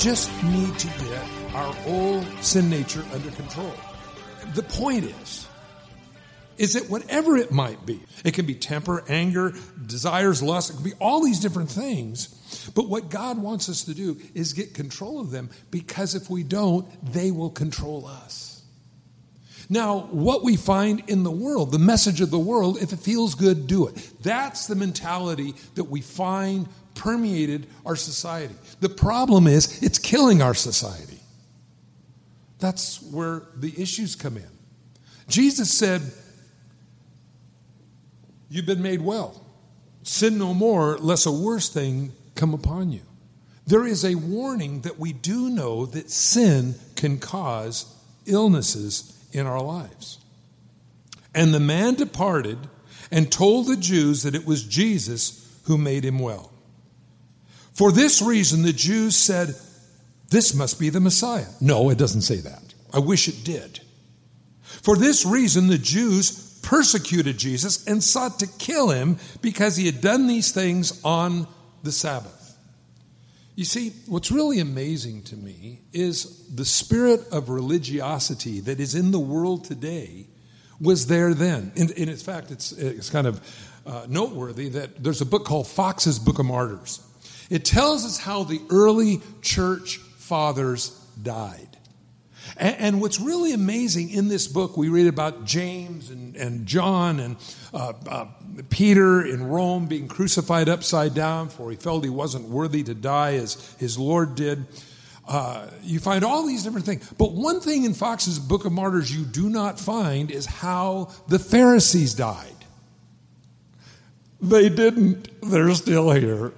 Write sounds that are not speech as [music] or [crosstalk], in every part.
Just need to get our old sin nature under control. The point is, is that whatever it might be, it can be temper, anger, desires, lust, it can be all these different things. But what God wants us to do is get control of them because if we don't, they will control us. Now, what we find in the world, the message of the world, if it feels good, do it. That's the mentality that we find permeated our society. The problem is, it's killing our society. That's where the issues come in. Jesus said, You've been made well. Sin no more, lest a worse thing come upon you. There is a warning that we do know that sin can cause illnesses in our lives. And the man departed and told the Jews that it was Jesus who made him well. For this reason, the Jews said, This must be the Messiah. No, it doesn't say that. I wish it did. For this reason, the Jews persecuted Jesus and sought to kill him because he had done these things on the Sabbath. You see, what's really amazing to me is the spirit of religiosity that is in the world today was there then. And, and in fact, it's, it's kind of uh, noteworthy that there's a book called Foxe's Book of Martyrs. It tells us how the early church fathers died. And, and, what's really amazing in this book, we read about James and, and John and uh, uh, Peter in Rome being crucified upside down, for he felt he wasn't worthy to die as his Lord did. Uh, you find all these different things. But one thing in Foxe's Book of Martyrs you do not find is how the Pharisees died. They didn't. They're still here.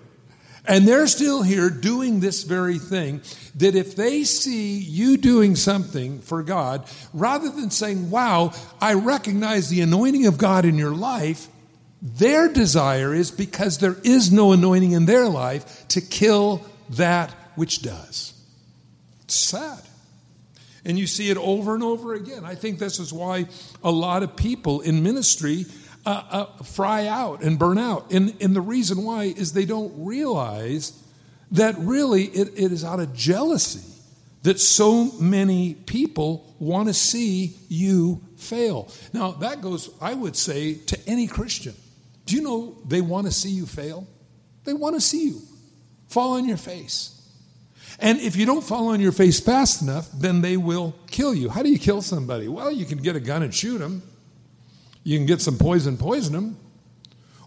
And they're still here doing this very thing. That if they see you doing something for God, rather than saying, Wow, I recognize the anointing of God in your life, their desire is because there is no anointing in their life to kill that which does. It's sad. And you see it over and over again. I think this is why a lot of people in ministry uh, uh, fry out and burn out. And, and the reason why is they don't realize that really it, it is out of jealousy that so many people want to see you fail. Now, that goes, I would say, to any Christian. Do you know they want to see you fail? They want to see you fall on your face. And if you don't fall on your face fast enough, then they will kill you. How do you kill somebody? Well, you can get a gun and shoot them. You can get some poison, poison them,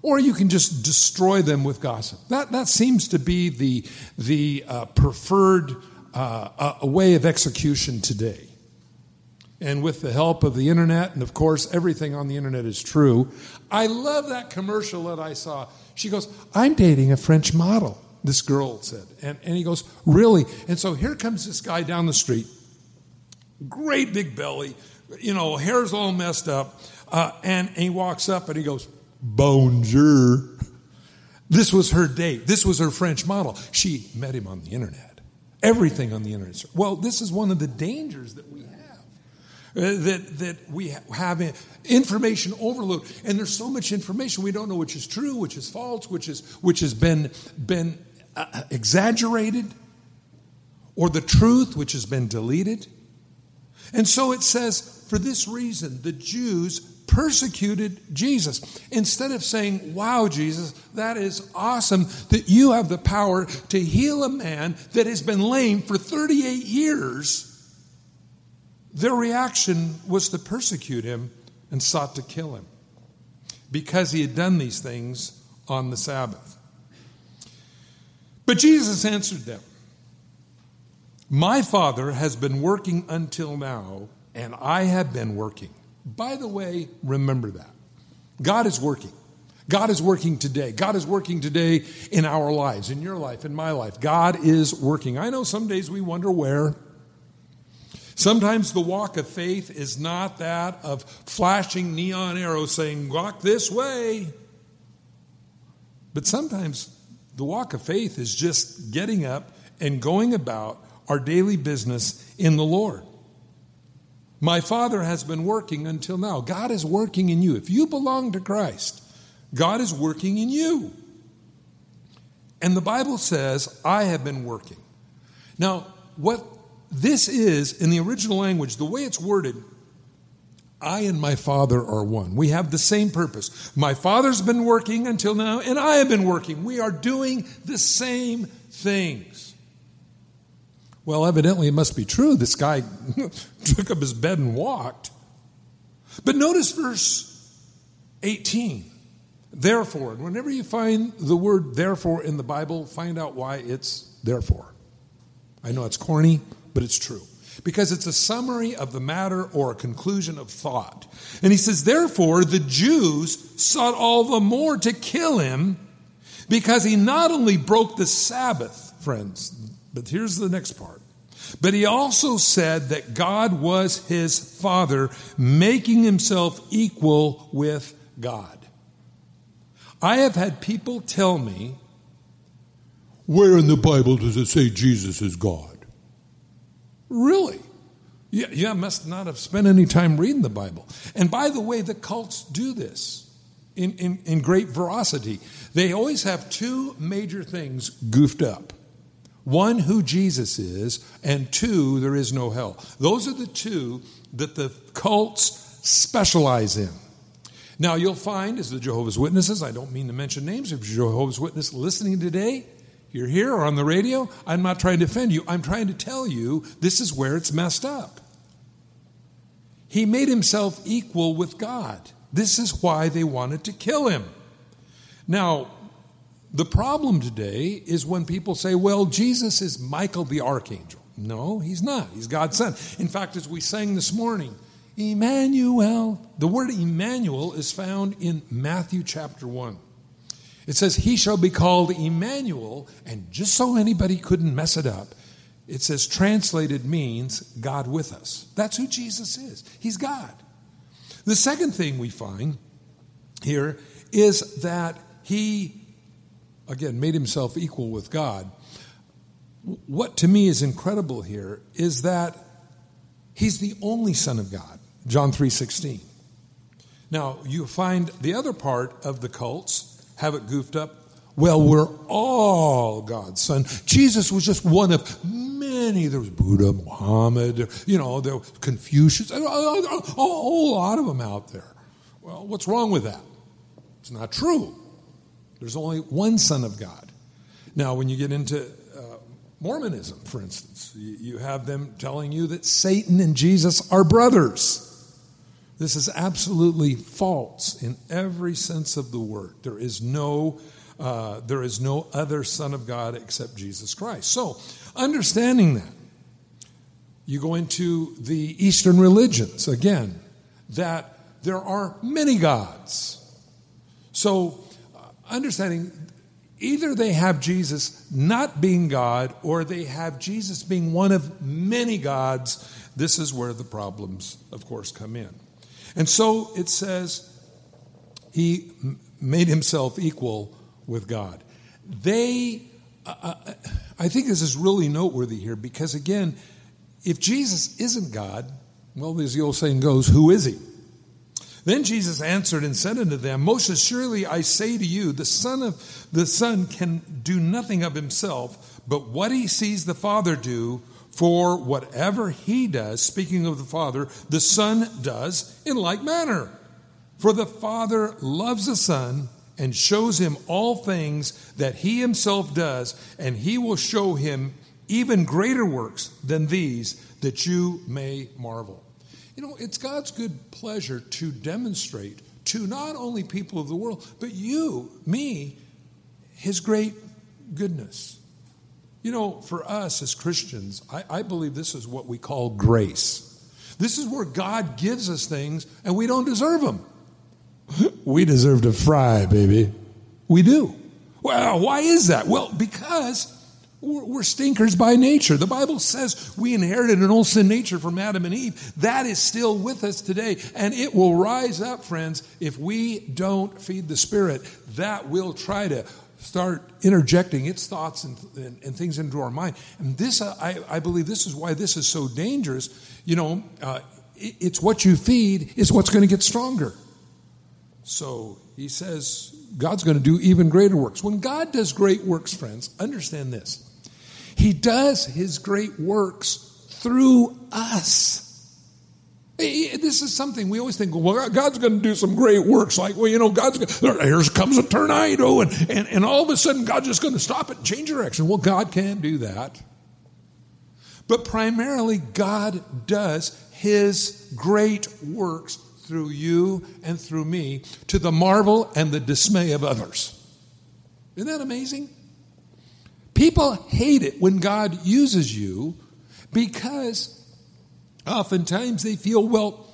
or you can just destroy them with gossip. That, that seems to be the, the uh, preferred uh, uh, way of execution today. And with the help of the internet, and of course, everything on the internet is true. I love that commercial that I saw. She goes, I'm dating a French model, this girl said. And, and he goes, Really? And so here comes this guy down the street, great big belly, you know, hair's all messed up. Uh, and, he walks up and he goes, Bonjour. This was her date. This was her French model. She met him on the internet. Everything on the internet. Well, this is one of the dangers that we have. Uh, that, that we have information overload. And there's so much information we don't know which is true, which is false, which, is, which has been, been uh, exaggerated, or the truth which has been deleted. And so it says, for this reason, the Jews persecuted Jesus. Instead of saying, Wow, Jesus, that is awesome that you have the power to heal a man that has been lame for 38 years, their reaction was to persecute him and sought to kill him because he had done these things on the Sabbath. But Jesus answered them My Father has been working until now, and I have been working. By the way, remember that. God is working. God is working today. God is working today in our lives, in your life, in my life. God is working. I know some days we wonder where. Sometimes the walk of faith is not that of flashing neon arrows saying, walk this way. But sometimes the walk of faith is just getting up and going about our daily business in the Lord. My Father has been working until now. God is working in you. If you belong to Christ, God is working in you. And the Bible says, I have been working. Now, what this is in the original language, the way it's worded, I and my Father are one. We have the same purpose. My Father's been working until now, and I have been working. We are doing the same things. Well, evidently, it must be true. This guy [laughs] took up his bed and walked. But notice verse 18. Therefore, and whenever you find the word therefore in the Bible, find out why it's therefore. I know it's corny, but it's true. Because it's a summary of the matter or a conclusion of thought. And he says, Therefore, the Jews sought all the more to kill him because he not only broke the Sabbath, friends, but here's the next part. But he also said that God was his father, making himself equal with God. I have had people tell me, Where in the Bible does it say Jesus is God? Really? Yeah, you must not have spent any time reading the Bible. And by the way, the cults do this in, in, in great veracity. They always have two major things goofed up. One, who Jesus is, and two, there is no hell. Those are the two that the cults specialize in. Now, you'll find, as the Jehovah's Witnesses, I don't mean to mention names, if you're Jehovah's Witness listening today, you're here or on the radio, I'm not trying to offend you. I'm trying to tell you this is where it's messed up. He made himself equal with God. This is why they wanted to kill him. Now, the problem today is when people say, well, Jesus is Michael the archangel. No, he's not. He's God's son. In fact, as we sang this morning, Emmanuel, the word Emmanuel is found in Matthew chapter 1. It says, He shall be called Emmanuel, and just so anybody couldn't mess it up, it says translated means God with us. That's who Jesus is. He's God. The second thing we find here is that He again, made himself equal with God. What to me is incredible here is that he's the only son of God. John 3:16. Now, you find the other part of the cults have it goofed up. Well, we're all God's son. Jesus was just one of many. There was Buddha, Muhammad, you know, there was Confucius, a whole lot of them out there. Well, what's wrong with that? It's not true. There's only one Son of God. Now, when you get into uh, Mormonism, for instance, you, you have them telling you that Satan and Jesus are brothers. This is absolutely false in every sense of the word. There is no, uh, there is no other Son of God except Jesus Christ. So, understanding that, you go into the Eastern religions again, that there are many gods. So, understanding either they have Jesus not being God or they have Jesus being one of many gods. This is where the problems, of course, come in. And so it says he made himself equal with God. They, uh, uh, I think this is really noteworthy here because, again, if Jesus isn't God, well, as the old saying goes, who is he? Then Jesus answered and said unto them, Most assuredly I say to you, the Son of the Son can do nothing of himself, but what he sees the Father do, for whatever he does, speaking of the Father, the Son does in like manner. For the Father loves the Son and shows him all things that he himself does, and he will show him even greater works than these, that you may marvel. You know, it's God's good pleasure to demonstrate to not only people of the world, but you, me, His great goodness. You know, for us as Christians, I, I believe this is what we call grace. This is where God gives us things and we don't deserve them. [laughs] we deserve to fry, baby. We do. Well, why is that? Well, because we're, stinkers by nature. The Bible says we inherited an old sin nature from Adam and Eve. That is still with us today, and it will rise up, friends, if we don't feed the Spirit. That will try to start interjecting its thoughts and, and, and, things into our mind. And this, I, I, believe, this is why this is so dangerous. You know, uh, it, it's what you feed is what's going to get stronger. So he says God's going to do even greater works. When God does great works, friends, understand this. He does his great works through us. This is something we always think, well, God's going to do some great works. Like, well, you know, God's going here comes a tornado, and, and, and all of a sudden God's just going to stop it and change direction. Well, God can't do that. But primarily, God does his great works through you and through me to the marvel and the dismay of others. Isn't that amazing? People hate it when God uses you because oftentimes they feel, well,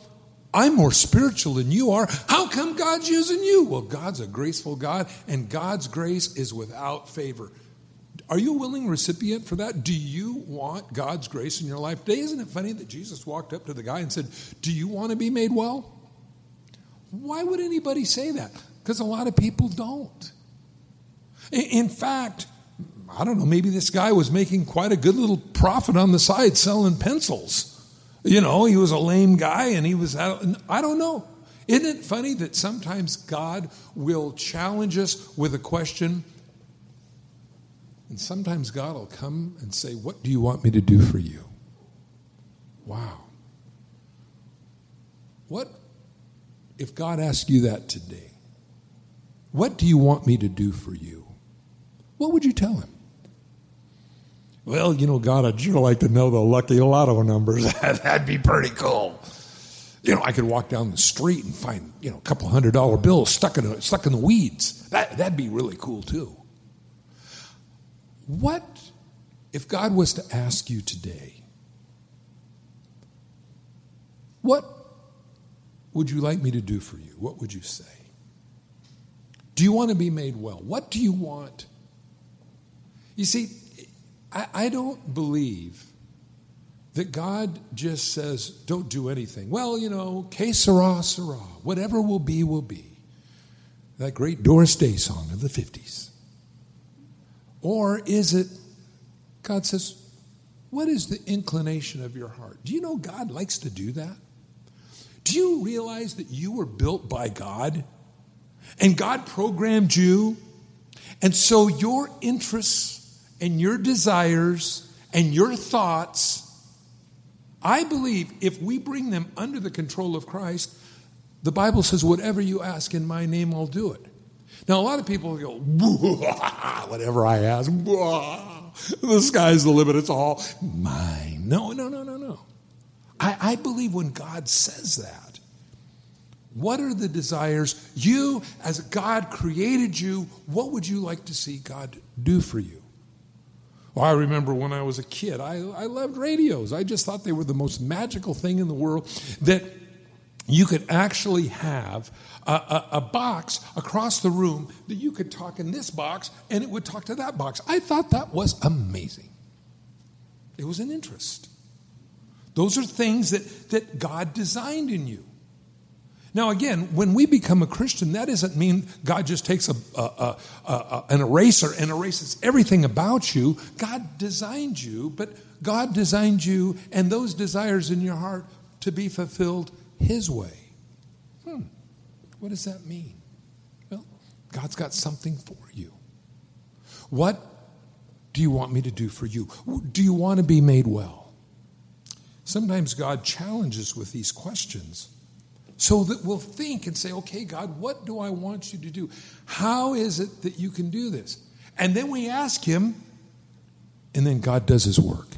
I'm more spiritual than you are. How come God's using you? Well, God's a graceful God, and God's grace is without favor. Are you a willing recipient for that? Do you want God's grace in your life? Today, isn't it funny that Jesus walked up to the guy and said, Do you want to be made well? Why would anybody say that? Because a lot of people don't. In fact, I don't know, maybe this guy was making quite a good little profit on the side selling pencils. You know, he was a lame guy and he was, I don't know. Isn't it funny that sometimes God will challenge us with a question and sometimes God will come and say, What do you want me to do for you? Wow. What if God asked you that today? What do you want me to do for you? What would you tell him? Well, you know, God, I'd sure like to know the lucky lotto numbers. [laughs] That'd be pretty cool. You know, I could walk down the street and find, you know, a couple hundred dollar bills stuck in, a, stuck in the weeds. That, that'd be really cool, too. What if God was to ask you today, what would you like me to do for you? What would you say? Do you want to be made well? What do you want? You see, I, I don't believe that God just says, don't do anything. Well, you know, que sera, sera. Whatever will be, will be. That great Doris Day song of the 50s. Or is it, God says, what is the inclination of your heart? Do you know God likes to do that? Do you realize that you were built by God? And God programmed you? And so your interests and your desires and your thoughts, I believe if we bring them under the control of Christ, the Bible says, whatever you ask in my name, I'll do it. Now, a lot of people go, whatever I ask, the sky's the limit, it's all mine. No, no, no, no, no. I, I believe when God says that, what are the desires you, as God created you, what would you like to see God do for you? Well, I remember when I was a kid, I, I loved radios. I just thought they were the most magical thing in the world that you could actually have a, a, a, box across the room that you could talk in this box and it would talk to that box. I thought that was amazing. It was an interest. Those are things that, that God designed in you. Now, again, when we become a Christian, that doesn't mean God just takes a, a, a, an eraser and erases everything about you. God designed you, but God designed you and those desires in your heart to be fulfilled His way. Hmm. What does that mean? Well, God's got something for you. What do you want me to do for you? Do you want to be made well? Sometimes God challenges with these questions so that we'll think and say, okay, God, what do I want you to do? How is it that you can do this? And then we ask Him, and then God does His work.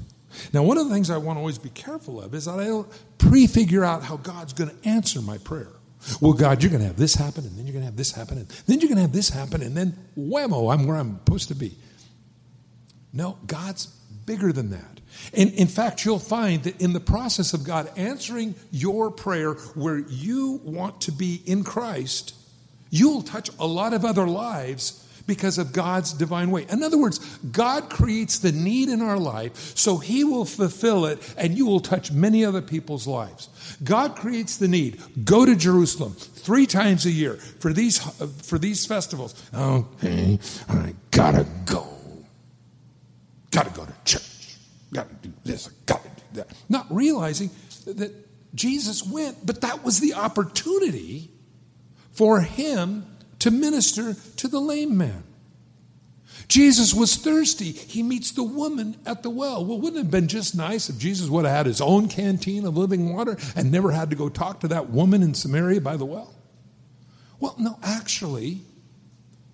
Now, one of the things I want to always be careful of is that I don't prefigure out how God's going to answer my prayer. Well, God, you're going to have this happen, and then you're going to have this happen, and then you're going to have this happen, and then whammo, I'm where I'm supposed to be. No, God's bigger than that. And in fact, you'll find that in the process of God answering your prayer where you want to be in Christ, you'll touch a lot of other lives because of God's divine way. In other words, God creates the need in our life so He will fulfill it and you will touch many other people's lives. God creates the need. Go to Jerusalem three times a year for these, for these festivals. Okay, I gotta go. Gotta go to church. Gotta do this. That. Not realizing that Jesus went, but that was the opportunity for him to minister to the lame man. Jesus was thirsty. He meets the woman at the well. Well, wouldn't it have been just nice if Jesus would have had his own canteen of living water and never had to go talk to that woman in Samaria by the well? Well, no, actually,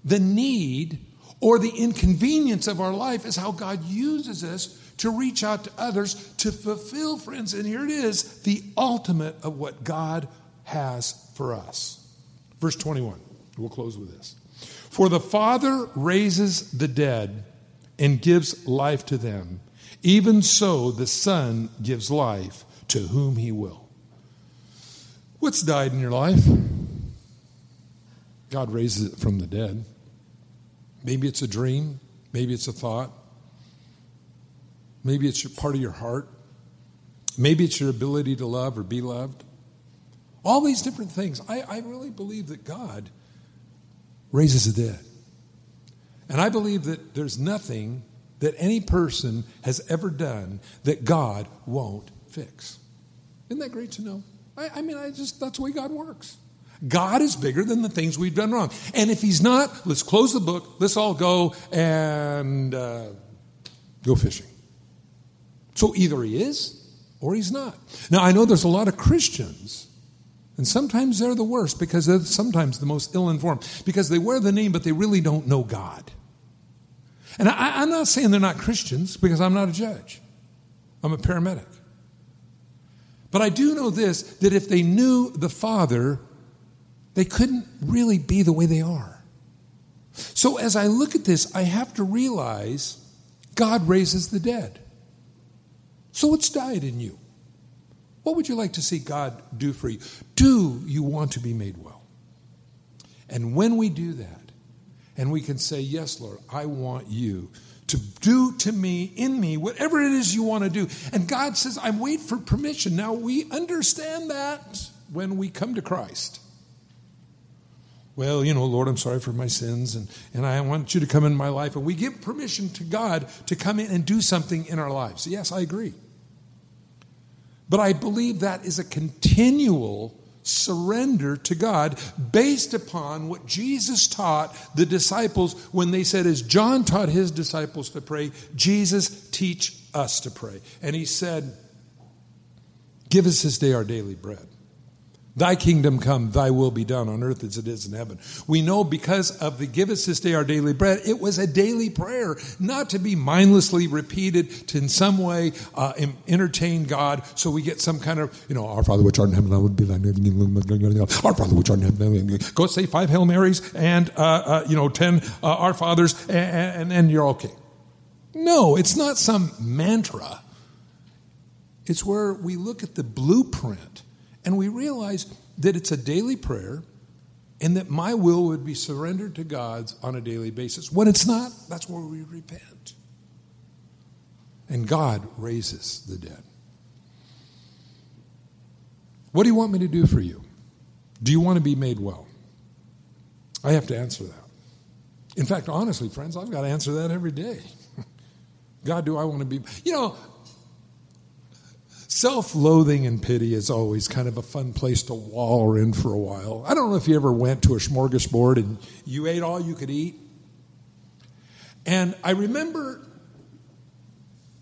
the need or the inconvenience of our life is how God uses us to reach out to others to fulfill, friends. And here it is the ultimate of what God has for us. Verse 21. We'll close with this. For the Father raises the dead and gives life to them. Even so, the Son gives life to whom he will. What's died in your life? God raises it from the dead. Maybe it's a dream. Maybe it's a thought. Maybe it's part of your heart. Maybe it's your ability to love or be loved. All these different things. I, I really believe that God raises the dead. And I believe that there's nothing that any person has ever done that God won't fix. Isn't that great to know? I, I mean, I just, that's the way God works. God is bigger than the things we've done wrong. And if He's not, let's close the book, let's all go and uh, go fishing. So either He is or He's not. Now, I know there's a lot of Christians and sometimes they're the worst because they're sometimes the most ill informed because they wear the name, but they really don't know God. And I, am not saying they're not Christians because I'm not a judge, I'm a paramedic. But I do know this that if they knew the Father, they couldn't really be the way they are. So as I look at this, I have to realize God raises the dead. So what's died in you? What would you like to see God do for you? Do you want to be made well? And when we do that, and we can say, Yes, Lord, I want you to do to me, in me, whatever it is you want to do. And God says, I'm waiting for permission. Now, we understand that when we come to Christ. Well, you know, Lord, I'm sorry for my sins, and, and I want you to come in my life. And we give permission to God to come in and do something in our lives. Yes, I agree. But I believe that is a continual surrender to God based upon what Jesus taught the disciples when they said, as John taught his disciples to pray, Jesus, teach us to pray. And he said, Give us this day our daily bread. Thy kingdom come, thy will be done on earth as it is in heaven. We know because of the give us this day our daily bread, it was a daily prayer, not to be mindlessly repeated to in some way uh, entertain God so we get some kind of, you know, our Father which art in heaven, hallowed be thy. Our Father which art in heaven, go say five Hail Marys and, uh, uh, you know, ten uh, Our Fathers and, and, and you're okay. No, it's not some mantra. It's where we look at the blueprint and we realize that it's a daily prayer and that my will would be surrendered to God's on a daily basis. When it's not, that's where we repent. And God raises the dead. What do you want me to do for you? Do you want to be made well? I have to answer that. In fact, honestly, friends, I've got to answer that every day. [laughs] God, do I want to be. You know, Self loathing and pity is always kind of a fun place to wallow in for a while. I don't know if you ever went to a smorgasbord and you ate all you could eat. And I remember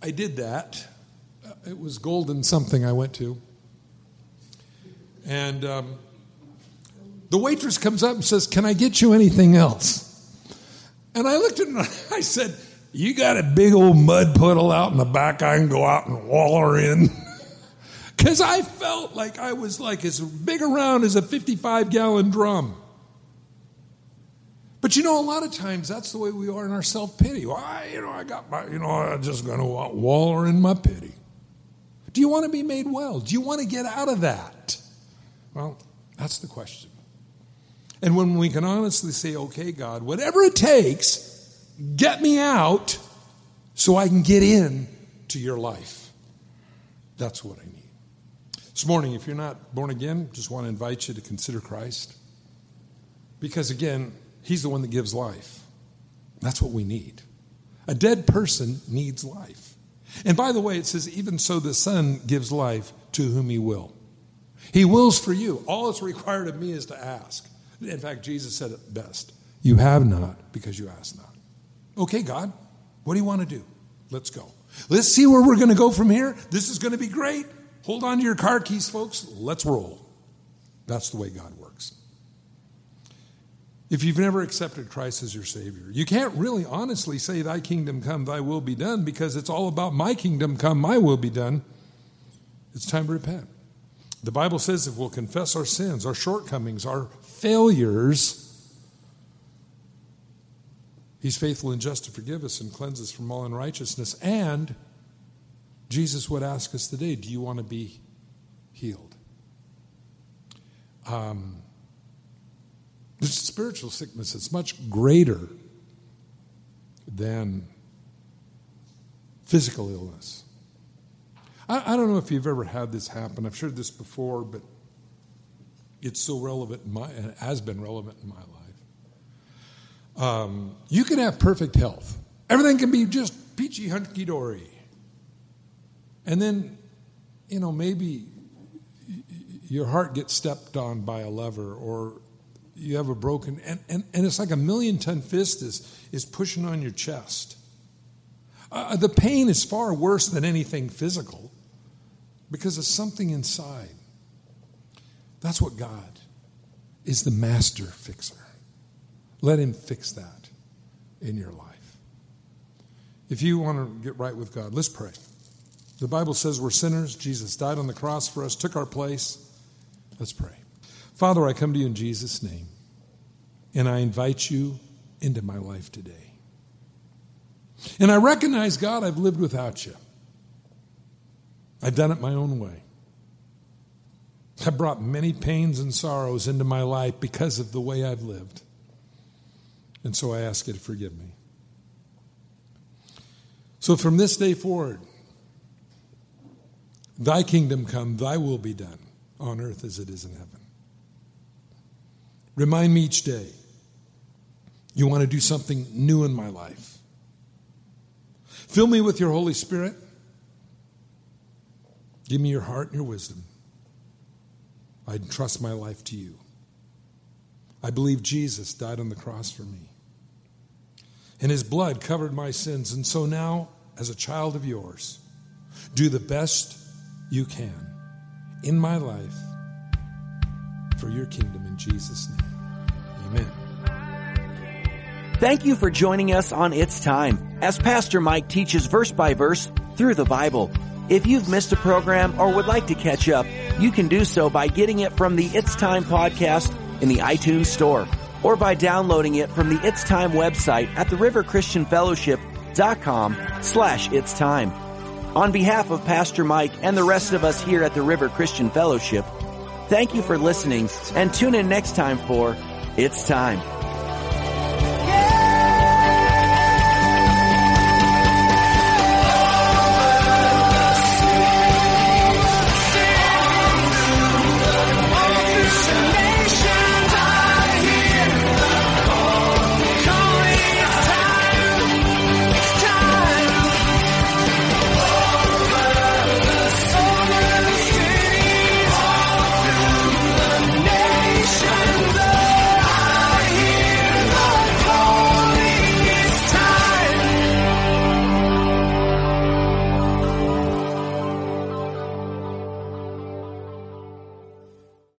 I did that. It was Golden something I went to. And um, the waitress comes up and says, Can I get you anything else? And I looked at her and [laughs] I said, You got a big old mud puddle out in the back I can go out and waller in. [laughs] because I felt like I was like as big around as a 55 gallon drum. But you know, a lot of times that's the way we are in our self pity. Well, you know, I got my, you know, I'm just going to waller in my pity. Do you want to be made well? Do you want to get out of that? Well, that's the question. And when we can honestly say, okay, God, whatever it takes, get me out so I can get in to your life. That's what I need. This morning, if you're not born again, just want to invite you to consider Christ. Because again, He's the one that gives life. That's what we need. A dead person needs life. And by the way, it says, even so the Son gives life to whom He will. He wills for you. All that's required of me is to ask. In fact, Jesus said it best You have not because you ask not. Okay, God, what do you want to do? Let's go. Let's see where we're going to go from here. This is going to be great. Hold on to your car keys, folks. Let's roll. That's the way God works. If you've never accepted Christ as your Savior, you can't really honestly say, Thy kingdom come, Thy will be done, because it's all about my kingdom come, my will be done. It's time to repent. The Bible says if we'll confess our sins, our shortcomings, our failures, He's faithful and just to forgive us and cleanse us from all unrighteousness. And Jesus would ask us today do you want to be healed? Um, spiritual sickness that's much greater than physical illness. I, I, don't know if you've ever had this happen. I've shared this before, but it's so relevant in my, and has been relevant in my life. Um, you can have perfect health. Everything can be just peachy hunky dory. And then, you know, maybe your heart gets stepped on by a lever or you have a broken, and, and, and it's like a million ton fist is, is pushing on your chest. Uh, the pain is far worse than anything physical because it's something inside. That's what God is the master fixer. Let Him fix that in your life. If you want to get right with God, let's pray. The Bible says we're sinners. Jesus died on the cross for us, took our place. Let's pray. Father, I come to you in Jesus' name, and I invite you into my life today. And I recognize, God, I've lived without you. I've done it my own way. I brought many pains and sorrows into my life because of the way I've lived. And so I ask you to forgive me. So from this day forward, thy kingdom come, thy will be done on earth as it is in heaven. Remind me each day you want to do something new in my life. Fill me with your Holy Spirit. Give me your heart and your wisdom. I entrust my life to you. I believe Jesus died on the cross for me. And his blood covered my sins. And so now, as a child of yours, do the best you can in my life for your kingdom in Jesus' name. Amen. Thank you for joining us on It's Time as Pastor Mike teaches verse by verse through the Bible. If you've missed a program or would like to catch up, you can do so by getting it from the It's Time podcast in the iTunes store or by downloading it from the It's Time website at theriverchristianfellowship.com slash It's Time. On behalf of Pastor Mike and the rest of us here at the River Christian Fellowship, thank you for listening and tune in next time for It's Time.